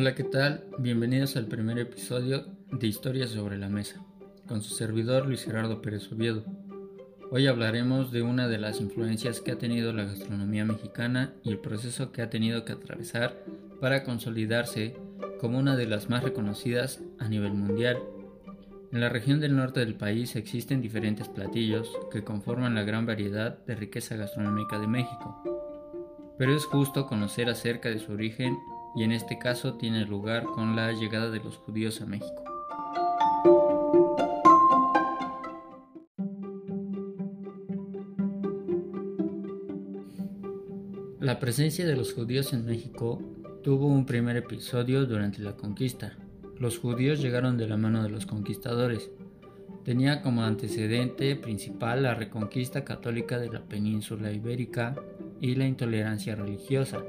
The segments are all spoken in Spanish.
Hola, ¿qué tal? Bienvenidos al primer episodio de Historias sobre la Mesa, con su servidor Luis Gerardo Pérez Oviedo. Hoy hablaremos de una de las influencias que ha tenido la gastronomía mexicana y el proceso que ha tenido que atravesar para consolidarse como una de las más reconocidas a nivel mundial. En la región del norte del país existen diferentes platillos que conforman la gran variedad de riqueza gastronómica de México, pero es justo conocer acerca de su origen y en este caso tiene lugar con la llegada de los judíos a México. La presencia de los judíos en México tuvo un primer episodio durante la conquista. Los judíos llegaron de la mano de los conquistadores. Tenía como antecedente principal la reconquista católica de la península ibérica y la intolerancia religiosa.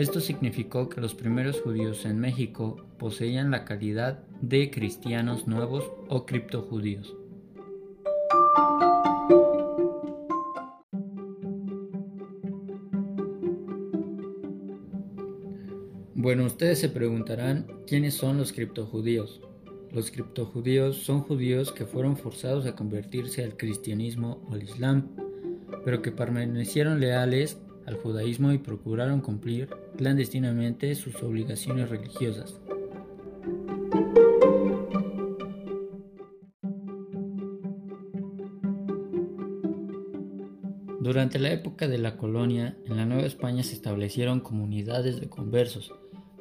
Esto significó que los primeros judíos en México poseían la calidad de cristianos nuevos o criptojudíos. Bueno, ustedes se preguntarán quiénes son los criptojudíos. Los criptojudíos son judíos que fueron forzados a convertirse al cristianismo o al islam pero que permanecieron leales al judaísmo y procuraron cumplir clandestinamente sus obligaciones religiosas. Durante la época de la colonia, en la Nueva España se establecieron comunidades de conversos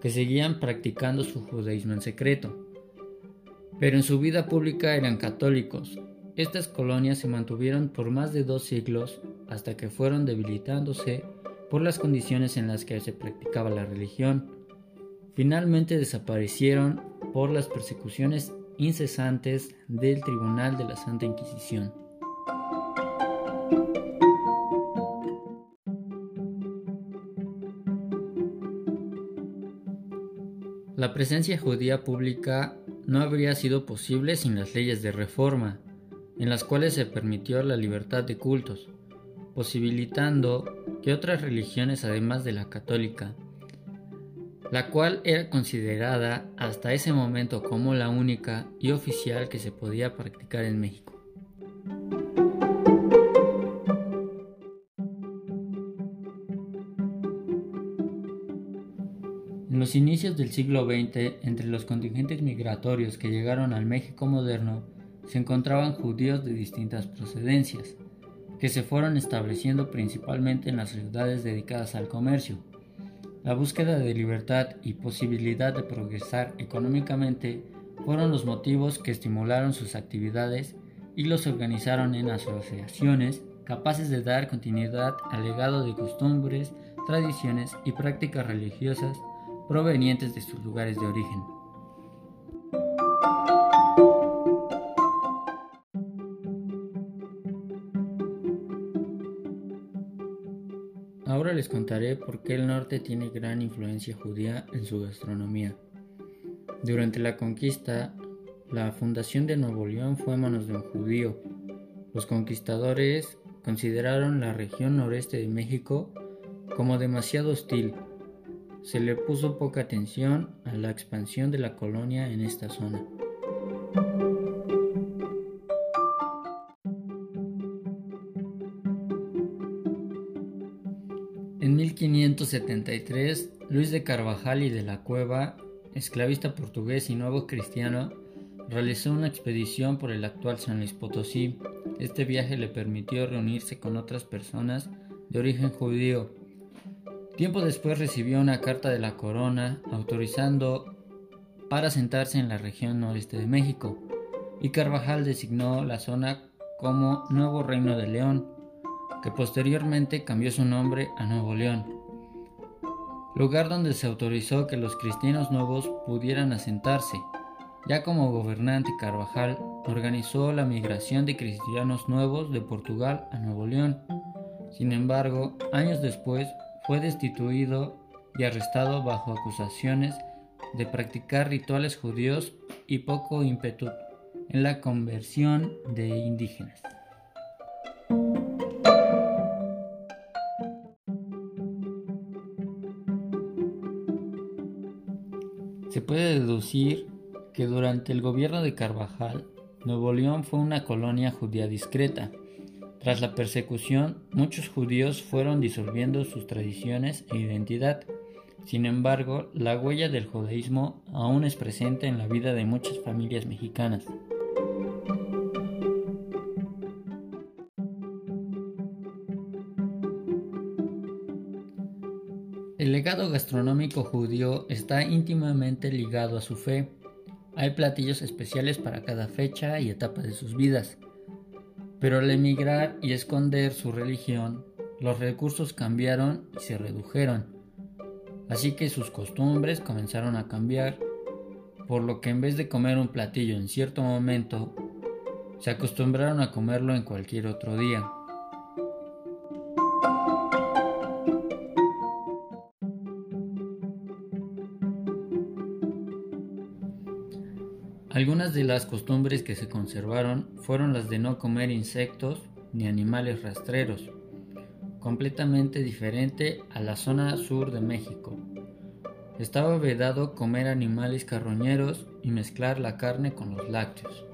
que seguían practicando su judaísmo en secreto, pero en su vida pública eran católicos, estas colonias se mantuvieron por más de dos siglos hasta que fueron debilitándose por las condiciones en las que se practicaba la religión. Finalmente desaparecieron por las persecuciones incesantes del Tribunal de la Santa Inquisición. La presencia judía pública no habría sido posible sin las leyes de reforma, en las cuales se permitió la libertad de cultos, posibilitando que otras religiones además de la católica, la cual era considerada hasta ese momento como la única y oficial que se podía practicar en México. En los inicios del siglo XX, entre los contingentes migratorios que llegaron al México moderno, se encontraban judíos de distintas procedencias, que se fueron estableciendo principalmente en las ciudades dedicadas al comercio. La búsqueda de libertad y posibilidad de progresar económicamente fueron los motivos que estimularon sus actividades y los organizaron en asociaciones capaces de dar continuidad al legado de costumbres, tradiciones y prácticas religiosas provenientes de sus lugares de origen. Les contaré por qué el norte tiene gran influencia judía en su gastronomía. Durante la conquista, la fundación de Nuevo León fue en manos de un judío. Los conquistadores consideraron la región noreste de México como demasiado hostil. Se le puso poca atención a la expansión de la colonia en esta zona. En 1573, Luis de Carvajal y de la Cueva, esclavista portugués y nuevo cristiano, realizó una expedición por el actual San Luis Potosí. Este viaje le permitió reunirse con otras personas de origen judío. Tiempo después recibió una carta de la corona autorizando para sentarse en la región noreste de México, y Carvajal designó la zona como Nuevo Reino de León que posteriormente cambió su nombre a Nuevo León, lugar donde se autorizó que los cristianos nuevos pudieran asentarse. Ya como gobernante Carvajal organizó la migración de cristianos nuevos de Portugal a Nuevo León. Sin embargo, años después fue destituido y arrestado bajo acusaciones de practicar rituales judíos y poco ímpetu en la conversión de indígenas. Puede deducir que durante el gobierno de Carvajal, Nuevo León fue una colonia judía discreta. Tras la persecución, muchos judíos fueron disolviendo sus tradiciones e identidad. Sin embargo, la huella del judaísmo aún es presente en la vida de muchas familias mexicanas. El legado gastronómico judío está íntimamente ligado a su fe. Hay platillos especiales para cada fecha y etapa de sus vidas. Pero al emigrar y esconder su religión, los recursos cambiaron y se redujeron. Así que sus costumbres comenzaron a cambiar, por lo que en vez de comer un platillo en cierto momento, se acostumbraron a comerlo en cualquier otro día. Algunas de las costumbres que se conservaron fueron las de no comer insectos ni animales rastreros, completamente diferente a la zona sur de México. Estaba vedado comer animales carroñeros y mezclar la carne con los lácteos.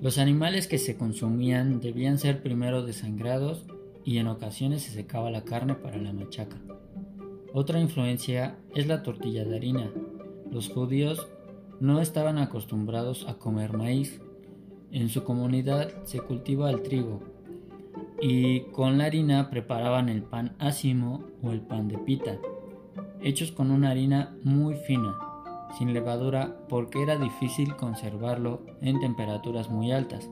Los animales que se consumían debían ser primero desangrados y en ocasiones se secaba la carne para la machaca. Otra influencia es la tortilla de harina. Los judíos no estaban acostumbrados a comer maíz. En su comunidad se cultiva el trigo y con la harina preparaban el pan ácimo o el pan de pita, hechos con una harina muy fina, sin levadura porque era difícil conservarlo en temperaturas muy altas,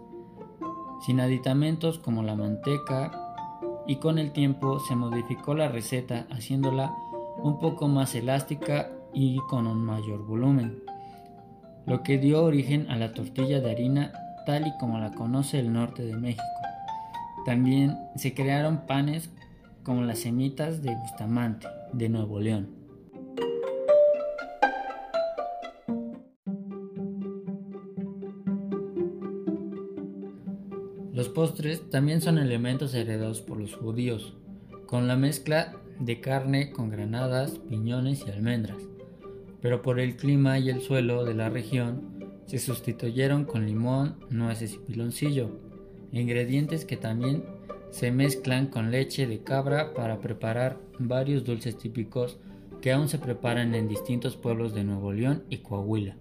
sin aditamentos como la manteca y con el tiempo se modificó la receta haciéndola un poco más elástica y con un mayor volumen, lo que dio origen a la tortilla de harina tal y como la conoce el norte de México. También se crearon panes como las semitas de Bustamante, de Nuevo León. Postres también son elementos heredados por los judíos, con la mezcla de carne con granadas, piñones y almendras, pero por el clima y el suelo de la región se sustituyeron con limón, nueces y piloncillo, ingredientes que también se mezclan con leche de cabra para preparar varios dulces típicos que aún se preparan en distintos pueblos de Nuevo León y Coahuila.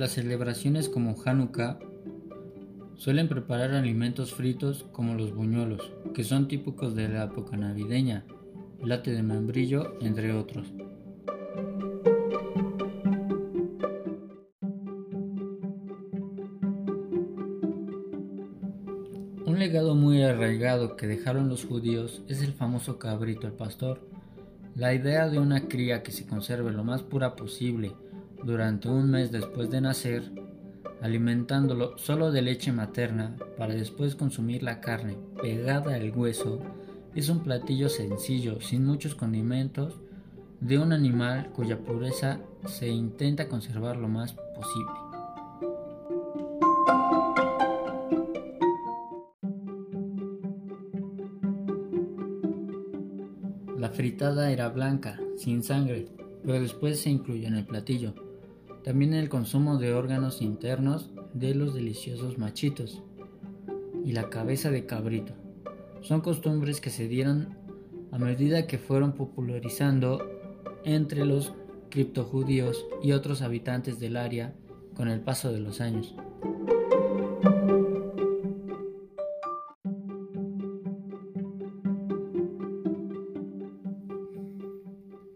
Las celebraciones como Hanukkah, suelen preparar alimentos fritos como los buñuelos, que son típicos de la época navideña, late de membrillo, entre otros. Un legado muy arraigado que dejaron los judíos es el famoso cabrito al pastor. La idea de una cría que se conserve lo más pura posible durante un mes después de nacer, alimentándolo solo de leche materna para después consumir la carne pegada al hueso, es un platillo sencillo, sin muchos condimentos, de un animal cuya pureza se intenta conservar lo más posible. La fritada era blanca, sin sangre, pero después se incluyó en el platillo también el consumo de órganos internos de los deliciosos machitos y la cabeza de cabrito. Son costumbres que se dieron a medida que fueron popularizando entre los criptojudíos y otros habitantes del área con el paso de los años.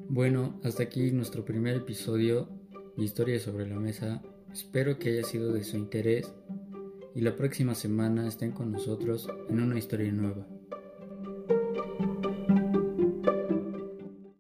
Bueno, hasta aquí nuestro primer episodio Historia sobre la mesa. Espero que haya sido de su interés y la próxima semana estén con nosotros en una historia nueva.